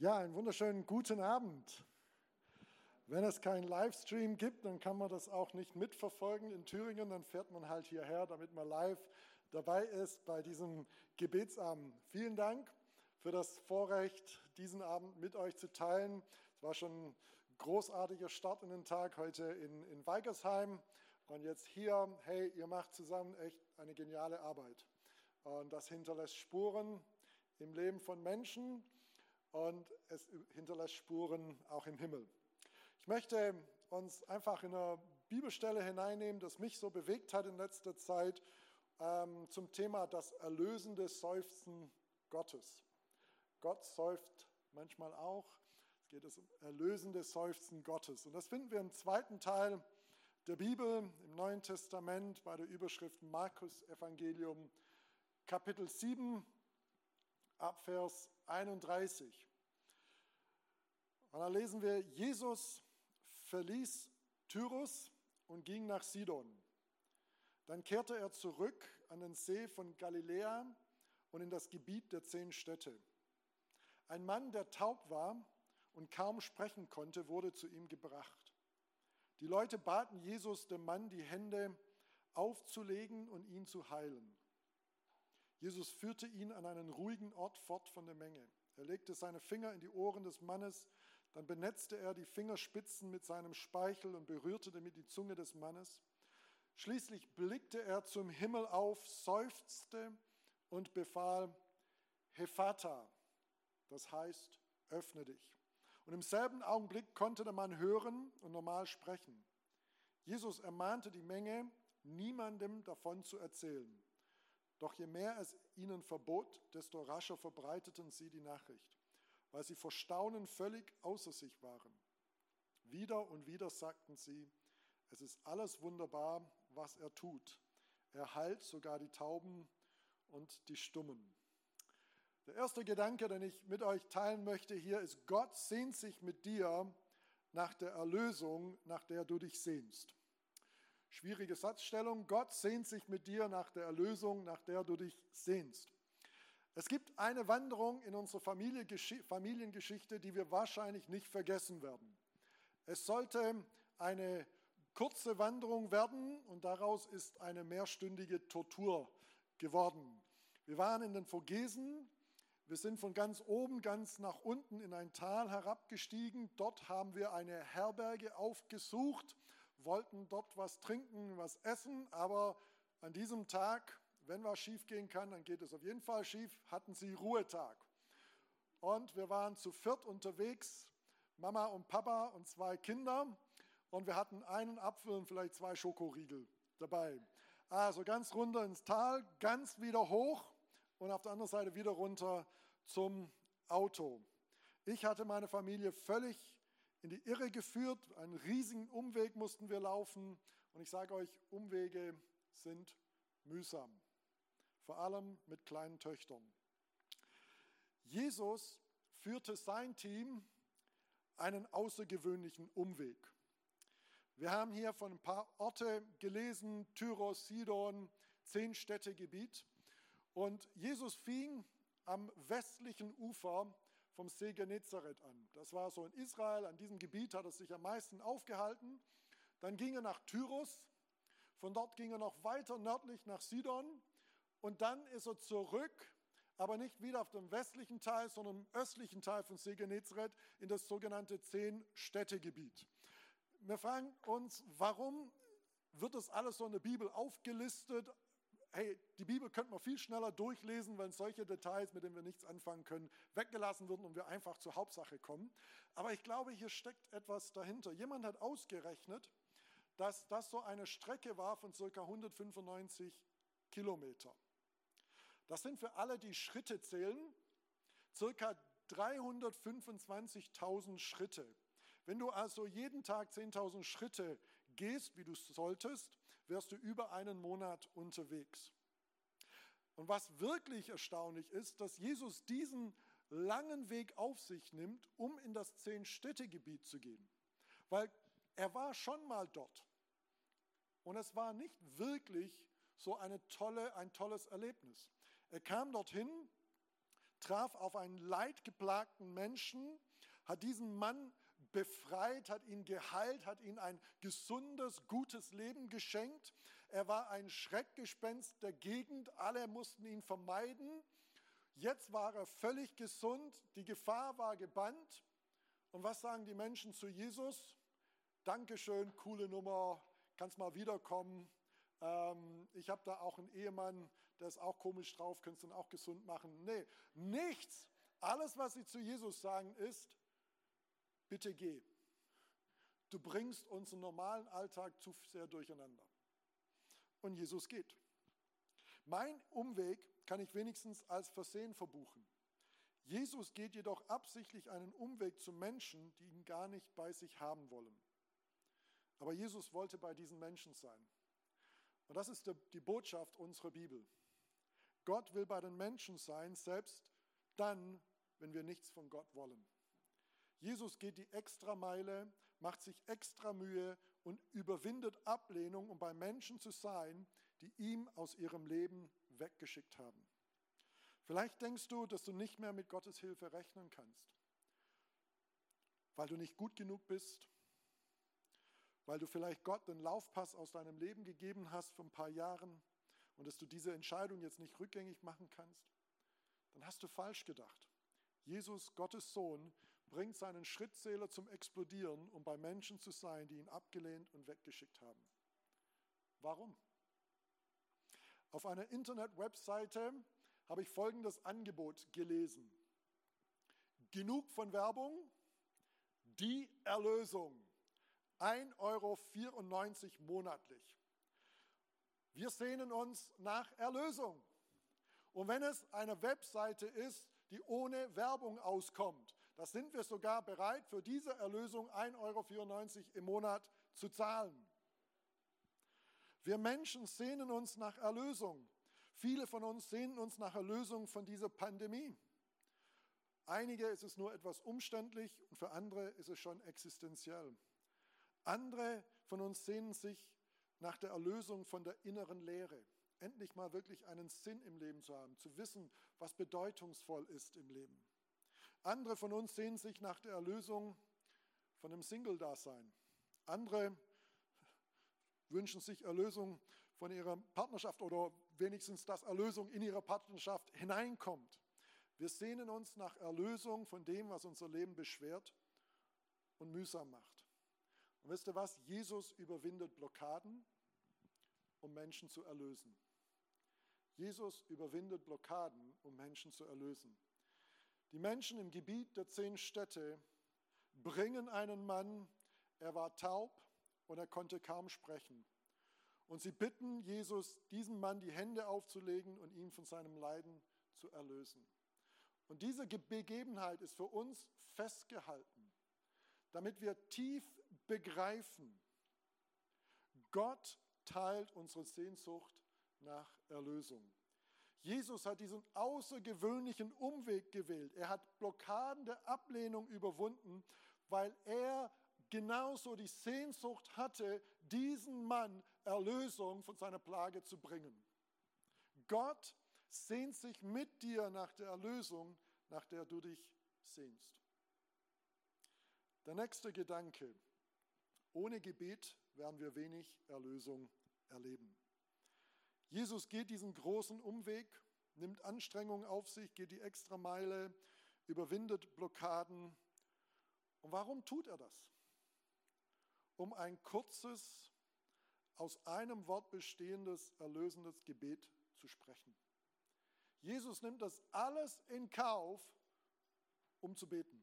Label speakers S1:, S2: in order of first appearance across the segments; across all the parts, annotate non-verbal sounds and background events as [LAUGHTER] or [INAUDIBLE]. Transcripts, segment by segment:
S1: Ja, einen wunderschönen guten Abend. Wenn es keinen Livestream gibt, dann kann man das auch nicht mitverfolgen in Thüringen. Dann fährt man halt hierher, damit man live dabei ist bei diesem Gebetsabend. Vielen Dank für das Vorrecht, diesen Abend mit euch zu teilen. Es war schon ein großartiger Start in den Tag heute in, in Weigersheim. Und jetzt hier, hey, ihr macht zusammen echt eine geniale Arbeit. Und das hinterlässt Spuren im Leben von Menschen und es hinterlässt Spuren auch im Himmel. Ich möchte uns einfach in eine Bibelstelle hineinnehmen, das mich so bewegt hat in letzter Zeit, ähm, zum Thema das erlösende Seufzen Gottes. Gott seufzt manchmal auch. Es geht um erlösende Seufzen Gottes. Und das finden wir im zweiten Teil der Bibel, im Neuen Testament, bei der Überschrift Markus Evangelium, Kapitel 7, ab Vers 31. Und da lesen wir, Jesus verließ Tyrus und ging nach Sidon. Dann kehrte er zurück an den See von Galiläa und in das Gebiet der zehn Städte. Ein Mann, der taub war und kaum sprechen konnte, wurde zu ihm gebracht. Die Leute baten Jesus, dem Mann die Hände aufzulegen und ihn zu heilen. Jesus führte ihn an einen ruhigen Ort fort von der Menge. Er legte seine Finger in die Ohren des Mannes, dann benetzte er die Fingerspitzen mit seinem Speichel und berührte damit die Zunge des Mannes. Schließlich blickte er zum Himmel auf, seufzte und befahl, Hephata, das heißt, öffne dich. Und im selben Augenblick konnte der Mann hören und normal sprechen. Jesus ermahnte die Menge, niemandem davon zu erzählen. Doch je mehr es ihnen verbot, desto rascher verbreiteten sie die Nachricht, weil sie vor Staunen völlig außer sich waren. Wieder und wieder sagten sie, es ist alles wunderbar, was er tut. Er heilt sogar die Tauben und die Stummen. Der erste Gedanke, den ich mit euch teilen möchte hier, ist, Gott sehnt sich mit dir nach der Erlösung, nach der du dich sehnst. Schwierige Satzstellung. Gott sehnt sich mit dir nach der Erlösung, nach der du dich sehnst. Es gibt eine Wanderung in unserer Familiengeschichte, die wir wahrscheinlich nicht vergessen werden. Es sollte eine kurze Wanderung werden und daraus ist eine mehrstündige Tortur geworden. Wir waren in den Vogesen, wir sind von ganz oben ganz nach unten in ein Tal herabgestiegen. Dort haben wir eine Herberge aufgesucht wollten dort was trinken, was essen, aber an diesem Tag, wenn was schief gehen kann, dann geht es auf jeden Fall schief, hatten sie Ruhetag. Und wir waren zu viert unterwegs, Mama und Papa und zwei Kinder. Und wir hatten einen Apfel und vielleicht zwei Schokoriegel dabei. Also ganz runter ins Tal, ganz wieder hoch und auf der anderen Seite wieder runter zum Auto. Ich hatte meine Familie völlig in die Irre geführt. Einen riesigen Umweg mussten wir laufen. Und ich sage euch, Umwege sind mühsam. Vor allem mit kleinen Töchtern. Jesus führte sein Team einen außergewöhnlichen Umweg. Wir haben hier von ein paar Orte gelesen, Tyros, Sidon, zehn Städtegebiet. Und Jesus fing am westlichen Ufer vom See Genezareth an. Das war so in Israel, an diesem Gebiet hat er sich am meisten aufgehalten. Dann ging er nach Tyrus, von dort ging er noch weiter nördlich nach Sidon und dann ist er zurück, aber nicht wieder auf dem westlichen Teil, sondern im östlichen Teil von See Genezareth in das sogenannte Zehn-Städtegebiet. Wir fragen uns, warum wird das alles so in der Bibel aufgelistet, hey, die Bibel könnte man viel schneller durchlesen, wenn solche Details, mit denen wir nichts anfangen können, weggelassen würden und wir einfach zur Hauptsache kommen. Aber ich glaube, hier steckt etwas dahinter. Jemand hat ausgerechnet, dass das so eine Strecke war von ca. 195 Kilometer. Das sind für alle, die Schritte zählen, ca. 325.000 Schritte. Wenn du also jeden Tag 10.000 Schritte gehst, wie du solltest, wärst du über einen Monat unterwegs. Und was wirklich erstaunlich ist, dass Jesus diesen langen Weg auf sich nimmt, um in das Zehn-Städte-Gebiet zu gehen. Weil er war schon mal dort. Und es war nicht wirklich so eine tolle, ein tolles Erlebnis. Er kam dorthin, traf auf einen leidgeplagten Menschen, hat diesen Mann befreit, hat ihn geheilt, hat ihm ein gesundes, gutes Leben geschenkt. Er war ein Schreckgespenst der Gegend, alle mussten ihn vermeiden. Jetzt war er völlig gesund, die Gefahr war gebannt. Und was sagen die Menschen zu Jesus? Dankeschön, coole Nummer, kannst mal wiederkommen. Ähm, ich habe da auch einen Ehemann, der ist auch komisch drauf, könntest du ihn auch gesund machen. Nee, nichts. Alles, was sie zu Jesus sagen, ist, bitte geh. Du bringst unseren normalen Alltag zu sehr durcheinander. Und Jesus geht. Mein Umweg kann ich wenigstens als Versehen verbuchen. Jesus geht jedoch absichtlich einen Umweg zu Menschen, die ihn gar nicht bei sich haben wollen. Aber Jesus wollte bei diesen Menschen sein. Und das ist die Botschaft unserer Bibel. Gott will bei den Menschen sein, selbst dann, wenn wir nichts von Gott wollen. Jesus geht die extra Meile, macht sich extra Mühe und überwindet Ablehnung, um bei Menschen zu sein, die ihm aus ihrem Leben weggeschickt haben. Vielleicht denkst du, dass du nicht mehr mit Gottes Hilfe rechnen kannst, weil du nicht gut genug bist, weil du vielleicht Gott den Laufpass aus deinem Leben gegeben hast vor ein paar Jahren und dass du diese Entscheidung jetzt nicht rückgängig machen kannst. Dann hast du falsch gedacht. Jesus, Gottes Sohn, bringt seinen Schrittzähler zum Explodieren, um bei Menschen zu sein, die ihn abgelehnt und weggeschickt haben. Warum? Auf einer Internet-Webseite habe ich folgendes Angebot gelesen. Genug von Werbung, die Erlösung. 1,94 Euro monatlich. Wir sehnen uns nach Erlösung. Und wenn es eine Webseite ist, die ohne Werbung auskommt, da sind wir sogar bereit, für diese Erlösung 1,94 Euro im Monat zu zahlen. Wir Menschen sehnen uns nach Erlösung. Viele von uns sehnen uns nach Erlösung von dieser Pandemie. Einige ist es nur etwas umständlich und für andere ist es schon existenziell. Andere von uns sehnen sich nach der Erlösung von der inneren Leere. Endlich mal wirklich einen Sinn im Leben zu haben, zu wissen, was bedeutungsvoll ist im Leben. Andere von uns sehnen sich nach der Erlösung von dem Single-Dasein. Andere wünschen sich Erlösung von ihrer Partnerschaft oder wenigstens, dass Erlösung in ihre Partnerschaft hineinkommt. Wir sehnen uns nach Erlösung von dem, was unser Leben beschwert und mühsam macht. Und wisst ihr was? Jesus überwindet Blockaden, um Menschen zu erlösen. Jesus überwindet Blockaden, um Menschen zu erlösen. Die Menschen im Gebiet der zehn Städte bringen einen Mann, er war taub und er konnte kaum sprechen. Und sie bitten Jesus, diesem Mann die Hände aufzulegen und ihn von seinem Leiden zu erlösen. Und diese Begebenheit ist für uns festgehalten, damit wir tief begreifen, Gott teilt unsere Sehnsucht nach Erlösung. Jesus hat diesen außergewöhnlichen Umweg gewählt. Er hat Blockaden der Ablehnung überwunden, weil er genauso die Sehnsucht hatte, diesen Mann Erlösung von seiner Plage zu bringen. Gott sehnt sich mit dir nach der Erlösung, nach der du dich sehnst. Der nächste Gedanke. Ohne Gebet werden wir wenig Erlösung erleben. Jesus geht diesen großen Umweg, nimmt Anstrengungen auf sich, geht die extra Meile, überwindet Blockaden. Und warum tut er das? Um ein kurzes, aus einem Wort bestehendes, erlösendes Gebet zu sprechen. Jesus nimmt das alles in Kauf, um zu beten.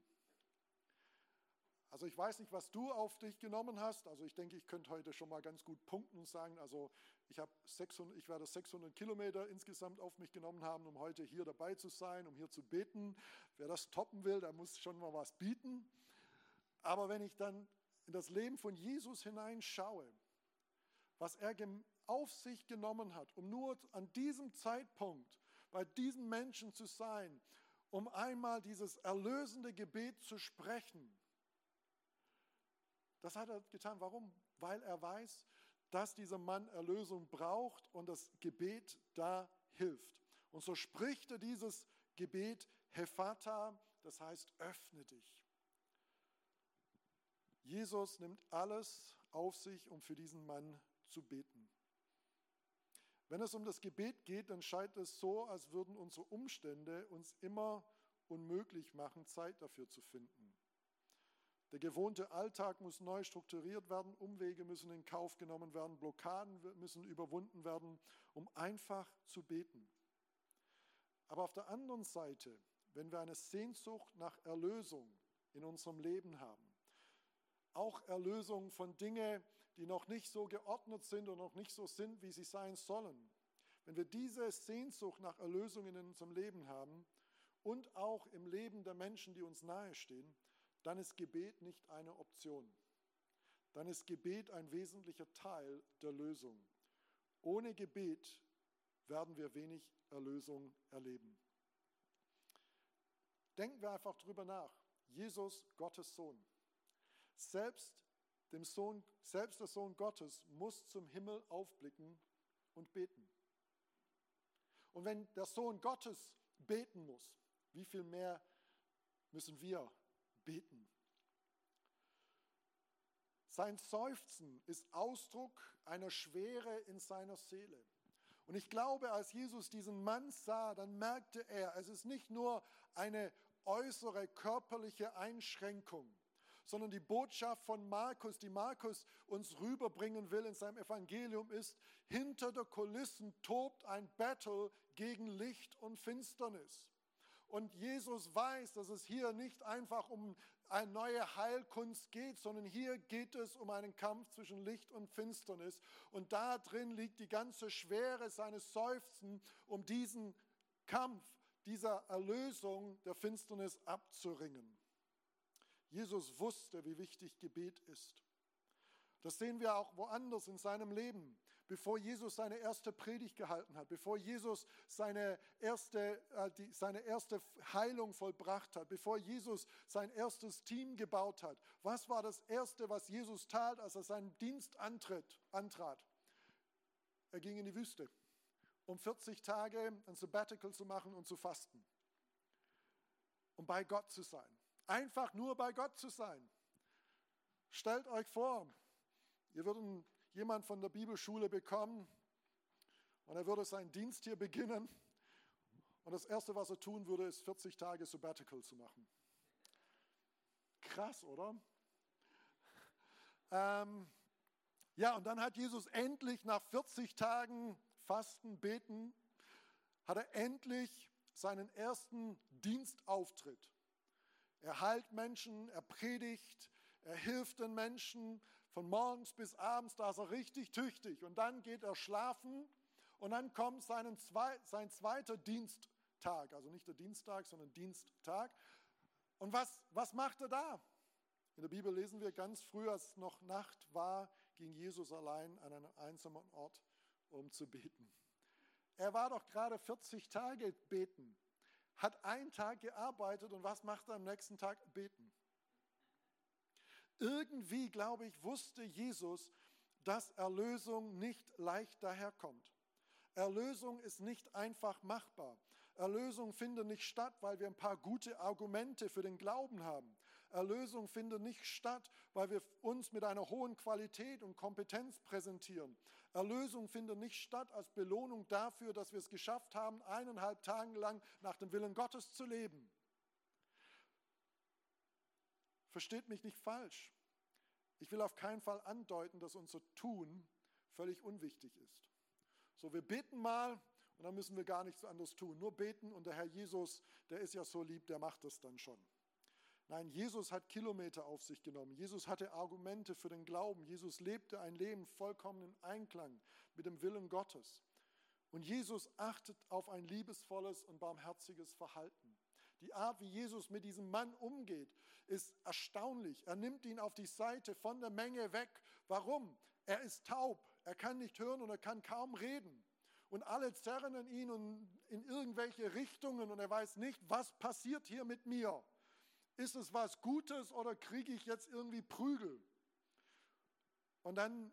S1: Also ich weiß nicht, was du auf dich genommen hast. Also ich denke, ich könnte heute schon mal ganz gut punkten und sagen, also ich, habe 600, ich werde 600 Kilometer insgesamt auf mich genommen haben, um heute hier dabei zu sein, um hier zu beten. Wer das toppen will, der muss schon mal was bieten. Aber wenn ich dann in das Leben von Jesus hineinschaue, was er auf sich genommen hat, um nur an diesem Zeitpunkt bei diesen Menschen zu sein, um einmal dieses erlösende Gebet zu sprechen, das hat er getan. Warum? Weil er weiß, dass dieser Mann Erlösung braucht und das Gebet da hilft. Und so spricht er dieses Gebet, Hephata, das heißt öffne dich. Jesus nimmt alles auf sich, um für diesen Mann zu beten. Wenn es um das Gebet geht, dann scheint es so, als würden unsere Umstände uns immer unmöglich machen, Zeit dafür zu finden. Der gewohnte Alltag muss neu strukturiert werden, Umwege müssen in Kauf genommen werden, Blockaden müssen überwunden werden, um einfach zu beten. Aber auf der anderen Seite, wenn wir eine Sehnsucht nach Erlösung in unserem Leben haben, auch Erlösung von Dingen, die noch nicht so geordnet sind und noch nicht so sind, wie sie sein sollen. Wenn wir diese Sehnsucht nach Erlösung in unserem Leben haben und auch im Leben der Menschen, die uns nahestehen, dann ist Gebet nicht eine Option. Dann ist Gebet ein wesentlicher Teil der Lösung. Ohne Gebet werden wir wenig Erlösung erleben. Denken wir einfach drüber nach. Jesus, Gottes Sohn. Selbst, dem Sohn, selbst der Sohn Gottes muss zum Himmel aufblicken und beten. Und wenn der Sohn Gottes beten muss, wie viel mehr müssen wir beten? Sein Seufzen ist Ausdruck einer Schwere in seiner Seele. Und ich glaube, als Jesus diesen Mann sah, dann merkte er, es ist nicht nur eine äußere körperliche Einschränkung, sondern die Botschaft von Markus, die Markus uns rüberbringen will in seinem Evangelium, ist, hinter der Kulissen tobt ein Battle gegen Licht und Finsternis. Und Jesus weiß, dass es hier nicht einfach um eine neue Heilkunst geht, sondern hier geht es um einen Kampf zwischen Licht und Finsternis. Und da drin liegt die ganze Schwere seines Seufzen, um diesen Kampf, dieser Erlösung der Finsternis abzuringen. Jesus wusste, wie wichtig Gebet ist. Das sehen wir auch woanders in seinem Leben. Bevor Jesus seine erste Predigt gehalten hat, bevor Jesus seine erste, äh, seine erste Heilung vollbracht hat, bevor Jesus sein erstes Team gebaut hat, was war das Erste, was Jesus tat, als er seinen Dienst antritt, antrat? Er ging in die Wüste, um 40 Tage ein Sabbatical zu machen und zu fasten, um bei Gott zu sein. Einfach nur bei Gott zu sein. Stellt euch vor, ihr würdet jemand von der Bibelschule bekommen und er würde seinen Dienst hier beginnen und das Erste, was er tun würde, ist 40 Tage Sabbatical zu machen. Krass, oder? Ähm, ja, und dann hat Jesus endlich nach 40 Tagen Fasten, Beten, hat er endlich seinen ersten Dienstauftritt. Er heilt Menschen, er predigt, er hilft den Menschen von morgens bis abends, da ist er richtig tüchtig. Und dann geht er schlafen und dann kommt seinen zwei, sein zweiter Diensttag, also nicht der Dienstag, sondern Diensttag. Und was, was macht er da? In der Bibel lesen wir ganz früh, als noch Nacht war, ging Jesus allein an einen einsamen Ort, um zu beten. Er war doch gerade 40 Tage beten hat einen Tag gearbeitet und was macht er am nächsten Tag? Beten. Irgendwie, glaube ich, wusste Jesus, dass Erlösung nicht leicht daherkommt. Erlösung ist nicht einfach machbar. Erlösung findet nicht statt, weil wir ein paar gute Argumente für den Glauben haben. Erlösung findet nicht statt, weil wir uns mit einer hohen Qualität und Kompetenz präsentieren. Erlösung findet nicht statt als Belohnung dafür, dass wir es geschafft haben, eineinhalb Tage lang nach dem Willen Gottes zu leben. Versteht mich nicht falsch. Ich will auf keinen Fall andeuten, dass unser Tun völlig unwichtig ist. So, wir beten mal und dann müssen wir gar nichts anderes tun. Nur beten und der Herr Jesus, der ist ja so lieb, der macht das dann schon. Nein, Jesus hat Kilometer auf sich genommen. Jesus hatte Argumente für den Glauben. Jesus lebte ein Leben vollkommen in Einklang mit dem Willen Gottes. Und Jesus achtet auf ein liebesvolles und barmherziges Verhalten. Die Art, wie Jesus mit diesem Mann umgeht, ist erstaunlich. Er nimmt ihn auf die Seite von der Menge weg. Warum? Er ist taub, er kann nicht hören und er kann kaum reden. Und alle zerren an ihn in irgendwelche Richtungen und er weiß nicht, was passiert hier mit mir. Ist es was Gutes oder kriege ich jetzt irgendwie Prügel? Und dann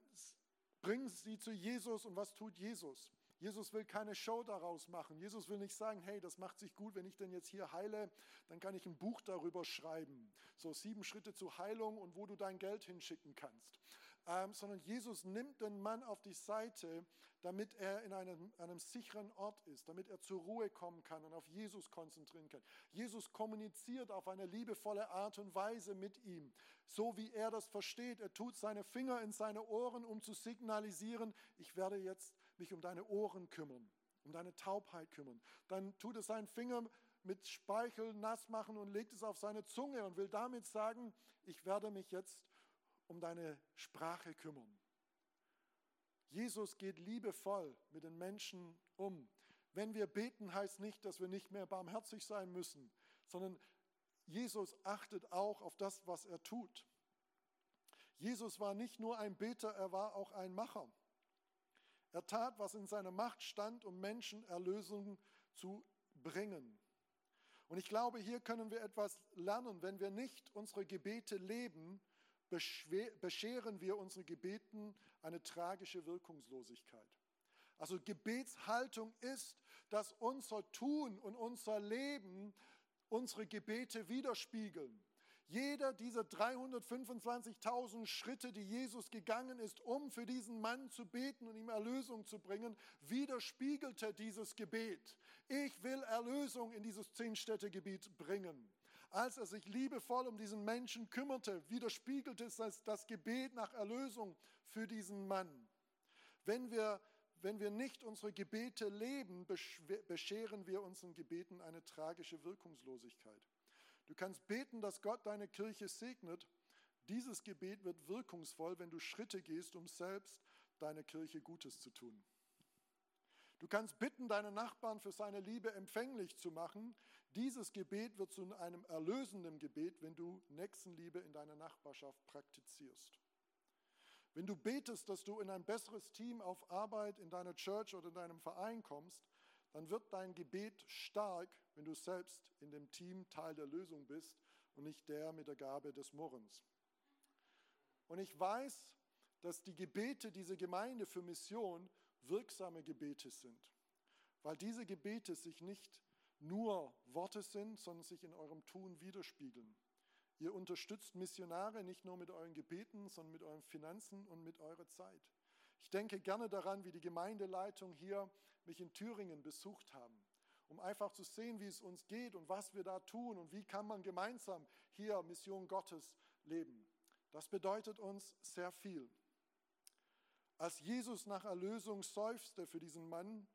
S1: bringen sie zu Jesus und was tut Jesus? Jesus will keine Show daraus machen. Jesus will nicht sagen, hey, das macht sich gut, wenn ich denn jetzt hier heile, dann kann ich ein Buch darüber schreiben. So sieben Schritte zur Heilung und wo du dein Geld hinschicken kannst. Ähm, sondern Jesus nimmt den Mann auf die Seite, damit er in einem, einem sicheren Ort ist, damit er zur Ruhe kommen kann und auf Jesus konzentrieren kann. Jesus kommuniziert auf eine liebevolle Art und Weise mit ihm, so wie er das versteht. Er tut seine Finger in seine Ohren, um zu signalisieren, ich werde jetzt mich um deine Ohren kümmern, um deine Taubheit kümmern. Dann tut er seinen Finger mit Speichel nass machen und legt es auf seine Zunge und will damit sagen, ich werde mich jetzt um deine Sprache kümmern. Jesus geht liebevoll mit den Menschen um. Wenn wir beten, heißt nicht, dass wir nicht mehr barmherzig sein müssen, sondern Jesus achtet auch auf das, was er tut. Jesus war nicht nur ein Beter, er war auch ein Macher. Er tat, was in seiner Macht stand, um Menschen Erlösung zu bringen. Und ich glaube, hier können wir etwas lernen. Wenn wir nicht unsere Gebete leben, bescheren wir unseren Gebeten eine tragische Wirkungslosigkeit. Also Gebetshaltung ist, dass unser Tun und unser Leben unsere Gebete widerspiegeln. Jeder dieser 325.000 Schritte, die Jesus gegangen ist, um für diesen Mann zu beten und ihm Erlösung zu bringen, widerspiegelte dieses Gebet. Ich will Erlösung in dieses Zehn-Städte-Gebiet bringen. Als er sich liebevoll um diesen Menschen kümmerte, widerspiegelte es das, das Gebet nach Erlösung für diesen Mann. Wenn wir, wenn wir nicht unsere Gebete leben, bescheren wir unseren Gebeten eine tragische Wirkungslosigkeit. Du kannst beten, dass Gott deine Kirche segnet. Dieses Gebet wird wirkungsvoll, wenn du Schritte gehst, um selbst deiner Kirche Gutes zu tun. Du kannst bitten, deinen Nachbarn für seine Liebe empfänglich zu machen. Dieses Gebet wird zu einem erlösenden Gebet, wenn du Nächstenliebe in deiner Nachbarschaft praktizierst. Wenn du betest, dass du in ein besseres Team auf Arbeit in deiner Church oder in deinem Verein kommst, dann wird dein Gebet stark, wenn du selbst in dem Team Teil der Lösung bist und nicht der mit der Gabe des Murrens. Und ich weiß, dass die Gebete dieser Gemeinde für Mission wirksame Gebete sind, weil diese Gebete sich nicht nur Worte sind, sondern sich in eurem Tun widerspiegeln. Ihr unterstützt Missionare nicht nur mit euren Gebeten, sondern mit euren Finanzen und mit eurer Zeit. Ich denke gerne daran, wie die Gemeindeleitung hier mich in Thüringen besucht haben, um einfach zu sehen, wie es uns geht und was wir da tun und wie kann man gemeinsam hier Mission Gottes leben. Das bedeutet uns sehr viel. Als Jesus nach Erlösung seufzte für diesen Mann,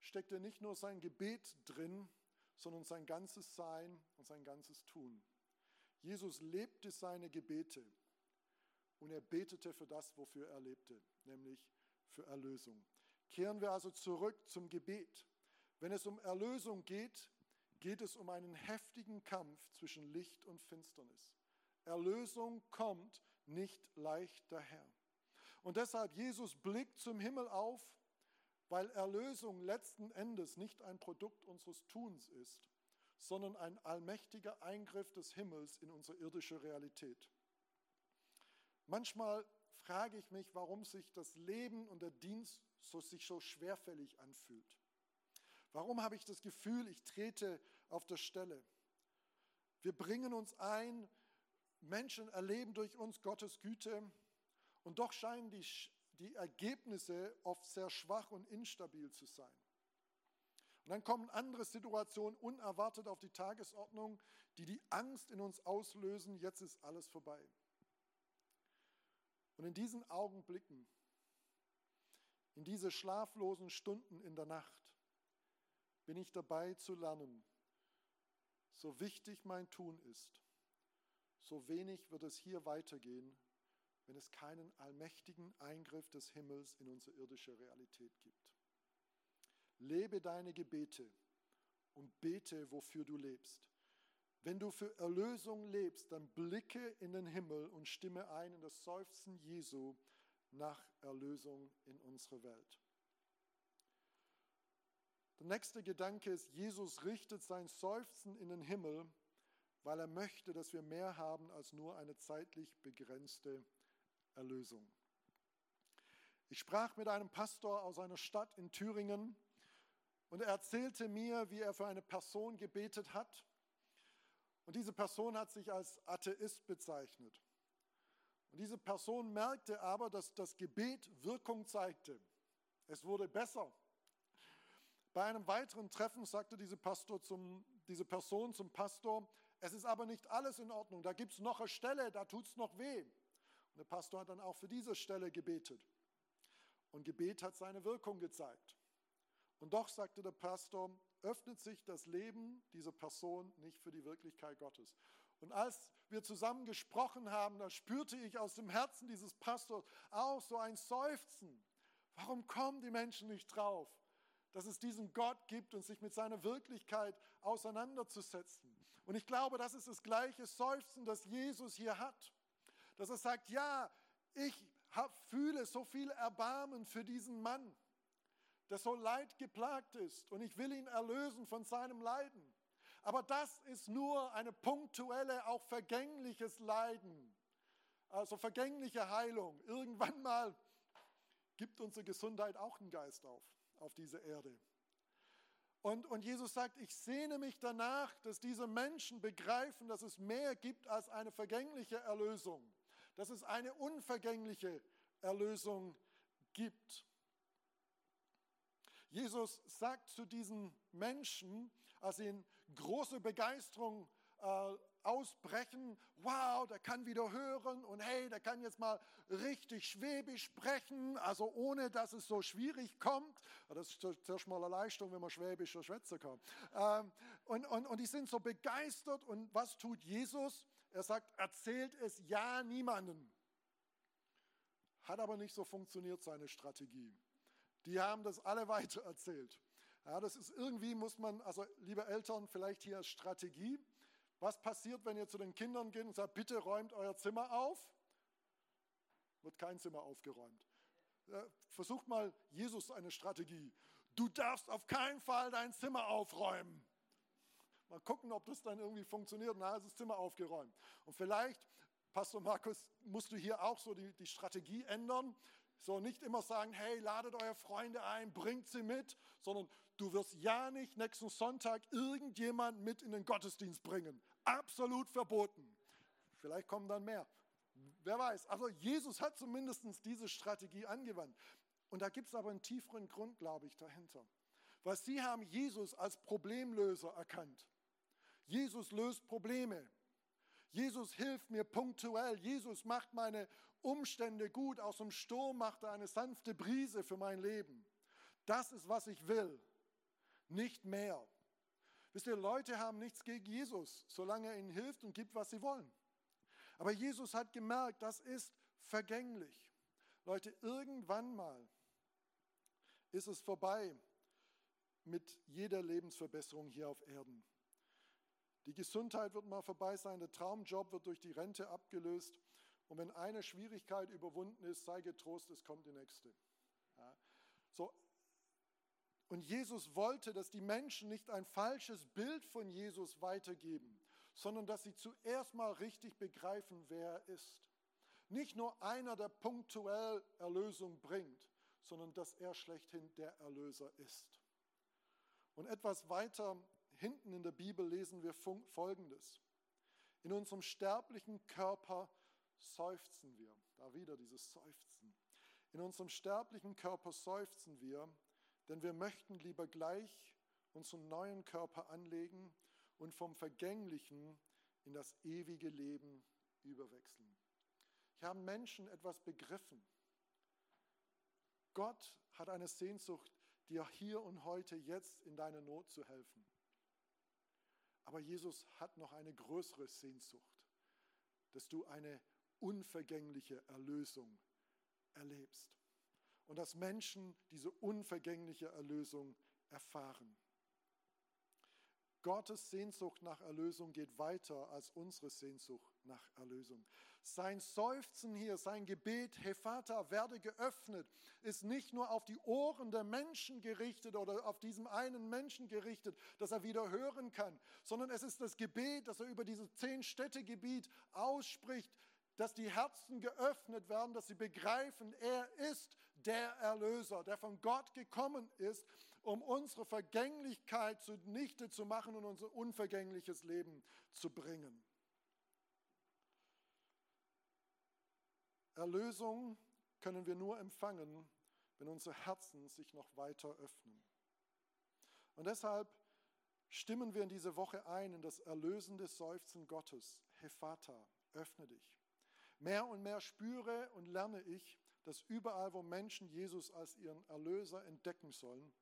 S1: steckte nicht nur sein Gebet drin, sondern sein ganzes Sein und sein ganzes Tun. Jesus lebte seine Gebete und er betete für das, wofür er lebte, nämlich für Erlösung. Kehren wir also zurück zum Gebet. Wenn es um Erlösung geht, geht es um einen heftigen Kampf zwischen Licht und Finsternis. Erlösung kommt nicht leicht daher. Und deshalb Jesus blickt zum Himmel auf, weil Erlösung letzten Endes nicht ein Produkt unseres Tuns ist, sondern ein allmächtiger Eingriff des Himmels in unsere irdische Realität. Manchmal frage ich mich, warum sich das Leben und der Dienst so, sich so schwerfällig anfühlt. Warum habe ich das Gefühl, ich trete auf der Stelle? Wir bringen uns ein, Menschen erleben durch uns Gottes Güte und doch scheinen die, die Ergebnisse oft sehr schwach und instabil zu sein. Und dann kommen andere Situationen unerwartet auf die Tagesordnung, die die Angst in uns auslösen, jetzt ist alles vorbei. Und in diesen Augenblicken, in diese schlaflosen Stunden in der Nacht, bin ich dabei zu lernen, so wichtig mein Tun ist, so wenig wird es hier weitergehen, wenn es keinen allmächtigen Eingriff des Himmels in unsere irdische Realität gibt. Lebe deine Gebete und bete, wofür du lebst. Wenn du für Erlösung lebst, dann blicke in den Himmel und stimme ein in das Seufzen Jesu nach Erlösung in unsere Welt. Der nächste Gedanke ist, Jesus richtet sein Seufzen in den Himmel, weil er möchte, dass wir mehr haben als nur eine zeitlich begrenzte Erlösung. Ich sprach mit einem Pastor aus einer Stadt in Thüringen und er erzählte mir, wie er für eine Person gebetet hat. Und diese Person hat sich als Atheist bezeichnet. Und diese Person merkte aber, dass das Gebet Wirkung zeigte. Es wurde besser. Bei einem weiteren Treffen sagte diese, zum, diese Person zum Pastor, es ist aber nicht alles in Ordnung, da gibt es noch eine Stelle, da tut es noch weh. Und der Pastor hat dann auch für diese Stelle gebetet. Und Gebet hat seine Wirkung gezeigt. Und doch, sagte der Pastor, öffnet sich das Leben dieser Person nicht für die Wirklichkeit Gottes. Und als wir zusammen gesprochen haben, da spürte ich aus dem Herzen dieses Pastors auch so ein Seufzen. Warum kommen die Menschen nicht drauf, dass es diesen Gott gibt und sich mit seiner Wirklichkeit auseinanderzusetzen? Und ich glaube, das ist das gleiche Seufzen, das Jesus hier hat. Dass er sagt, ja, ich hab, fühle so viel Erbarmen für diesen Mann, der so leidgeplagt ist und ich will ihn erlösen von seinem Leiden. Aber das ist nur eine punktuelle, auch vergängliches Leiden, also vergängliche Heilung. Irgendwann mal gibt unsere Gesundheit auch einen Geist auf, auf diese Erde. Und, und Jesus sagt, ich sehne mich danach, dass diese Menschen begreifen, dass es mehr gibt als eine vergängliche Erlösung, dass es eine unvergängliche Erlösung gibt. Jesus sagt zu diesen Menschen, als sie in große Begeisterung äh, ausbrechen, wow, der kann wieder hören und hey, der kann jetzt mal richtig Schwäbisch sprechen, also ohne dass es so schwierig kommt. Das ist mal eine Leistung, wenn man Schwäbisch schwätzen kann. Ähm, und, und, und die sind so begeistert und was tut Jesus? Er sagt, erzählt es ja niemandem. Hat aber nicht so funktioniert, seine Strategie. Die haben das alle [LAUGHS] weiter erzählt. Ja, das ist irgendwie, muss man, also liebe Eltern, vielleicht hier als Strategie. Was passiert, wenn ihr zu den Kindern geht und sagt, bitte räumt euer Zimmer auf? Wird kein Zimmer aufgeräumt. Versucht mal Jesus eine Strategie. Du darfst auf keinen Fall dein Zimmer aufräumen. Mal gucken, ob das dann irgendwie funktioniert. Na, ist das Zimmer aufgeräumt. Und vielleicht, Pastor Markus, musst du hier auch so die, die Strategie ändern. So nicht immer sagen, hey, ladet eure Freunde ein, bringt sie mit, sondern du wirst ja nicht nächsten Sonntag irgendjemand mit in den Gottesdienst bringen. Absolut verboten. Vielleicht kommen dann mehr. Wer weiß. Also Jesus hat zumindest diese Strategie angewandt. Und da gibt es aber einen tieferen Grund, glaube ich, dahinter. Weil sie haben Jesus als Problemlöser erkannt. Jesus löst Probleme. Jesus hilft mir punktuell. Jesus macht meine Umstände gut. Aus dem Sturm macht er eine sanfte Brise für mein Leben. Das ist, was ich will. Nicht mehr. Wisst ihr, Leute haben nichts gegen Jesus, solange er ihnen hilft und gibt, was sie wollen. Aber Jesus hat gemerkt, das ist vergänglich. Leute, irgendwann mal ist es vorbei mit jeder Lebensverbesserung hier auf Erden. Die Gesundheit wird mal vorbei sein, der Traumjob wird durch die Rente abgelöst. Und wenn eine Schwierigkeit überwunden ist, sei getrost, es kommt die nächste. Ja. So. Und Jesus wollte, dass die Menschen nicht ein falsches Bild von Jesus weitergeben, sondern dass sie zuerst mal richtig begreifen, wer er ist. Nicht nur einer, der punktuell Erlösung bringt, sondern dass er schlechthin der Erlöser ist. Und etwas weiter hinten in der Bibel lesen wir Folgendes. In unserem sterblichen Körper seufzen wir. Da wieder dieses Seufzen. In unserem sterblichen Körper seufzen wir, denn wir möchten lieber gleich unseren neuen Körper anlegen und vom Vergänglichen in das ewige Leben überwechseln. Hier haben Menschen etwas begriffen. Gott hat eine Sehnsucht, dir hier und heute jetzt in deiner Not zu helfen. Aber Jesus hat noch eine größere Sehnsucht, dass du eine unvergängliche Erlösung erlebst und dass Menschen diese unvergängliche Erlösung erfahren. Gottes Sehnsucht nach Erlösung geht weiter als unsere Sehnsucht nach Erlösung. Sein Seufzen hier, sein Gebet, Hey Vater, werde geöffnet, ist nicht nur auf die Ohren der Menschen gerichtet oder auf diesem einen Menschen gerichtet, dass er wieder hören kann, sondern es ist das Gebet, das er über dieses Zehn-Städte-Gebiet ausspricht, dass die Herzen geöffnet werden, dass sie begreifen, er ist der Erlöser, der von Gott gekommen ist, um unsere Vergänglichkeit zunichte zu machen und unser unvergängliches Leben zu bringen. Erlösung können wir nur empfangen, wenn unsere Herzen sich noch weiter öffnen. Und deshalb stimmen wir in diese Woche ein in das erlösende Seufzen Gottes. Hefata, öffne dich. Mehr und mehr spüre und lerne ich, dass überall, wo Menschen Jesus als ihren Erlöser entdecken sollen,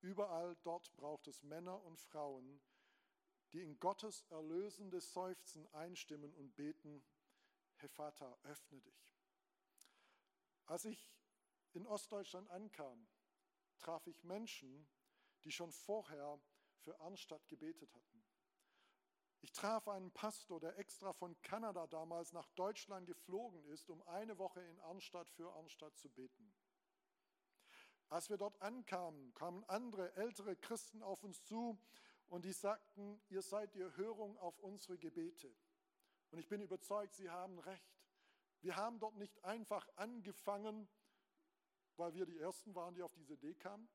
S1: überall dort braucht es Männer und Frauen, die in Gottes erlösendes Seufzen einstimmen und beten, Hefata, öffne dich. Als ich in Ostdeutschland ankam, traf ich Menschen, die schon vorher für Arnstadt gebetet hatten. Ich traf einen Pastor, der extra von Kanada damals nach Deutschland geflogen ist, um eine Woche in Arnstadt für Arnstadt zu beten. Als wir dort ankamen, kamen andere ältere Christen auf uns zu und die sagten, ihr seid die Erhörung auf unsere Gebete. Und ich bin überzeugt, sie haben recht. Wir haben dort nicht einfach angefangen, weil wir die Ersten waren, die auf diese Idee kamen,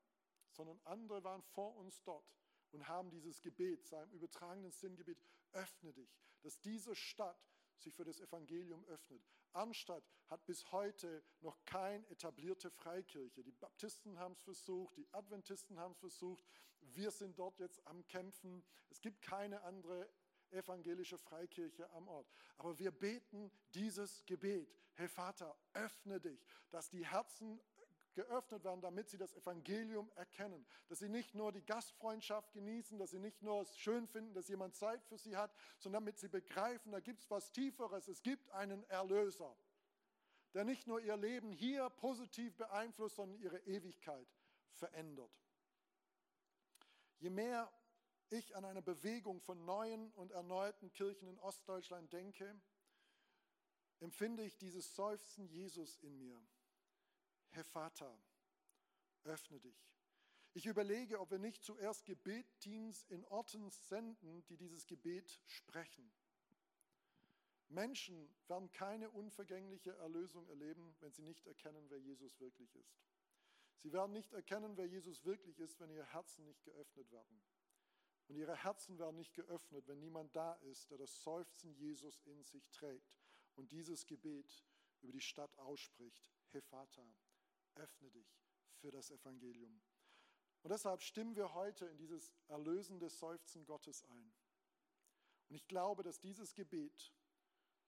S1: sondern andere waren vor uns dort und haben dieses Gebet, seinem übertragenen Sinngebet, öffne dich, dass diese Stadt sich für das Evangelium öffnet. Arnstadt hat bis heute noch keine etablierte Freikirche. Die Baptisten haben es versucht, die Adventisten haben es versucht. Wir sind dort jetzt am Kämpfen. Es gibt keine andere evangelische Freikirche am Ort. Aber wir beten dieses Gebet. Hey Vater, öffne dich, dass die Herzen geöffnet werden, damit sie das Evangelium erkennen. Dass sie nicht nur die Gastfreundschaft genießen, dass sie nicht nur es schön finden, dass jemand Zeit für sie hat, sondern damit sie begreifen, da gibt es was Tieferes. Es gibt einen Erlöser, der nicht nur ihr Leben hier positiv beeinflusst, sondern ihre Ewigkeit verändert. Je mehr ich an eine Bewegung von neuen und erneuten Kirchen in Ostdeutschland denke, empfinde ich dieses Seufzen Jesus in mir. Herr Vater, öffne dich. Ich überlege, ob wir nicht zuerst Gebetteams in Orten senden, die dieses Gebet sprechen. Menschen werden keine unvergängliche Erlösung erleben, wenn sie nicht erkennen, wer Jesus wirklich ist. Sie werden nicht erkennen, wer Jesus wirklich ist, wenn ihre Herzen nicht geöffnet werden. Und ihre Herzen werden nicht geöffnet, wenn niemand da ist, der das Seufzen Jesus in sich trägt und dieses Gebet über die Stadt ausspricht. Vater, öffne dich für das Evangelium. Und deshalb stimmen wir heute in dieses erlösende Seufzen Gottes ein. Und ich glaube, dass dieses Gebet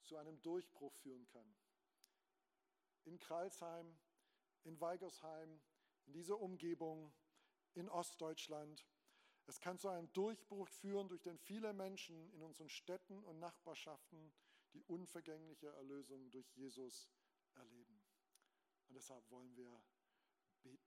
S1: zu einem Durchbruch führen kann. In Kreilsheim, in Weigersheim, in dieser Umgebung, in Ostdeutschland. Es kann zu einem Durchbruch führen, durch den viele Menschen in unseren Städten und Nachbarschaften die unvergängliche Erlösung durch Jesus erleben. Und deshalb wollen wir beten.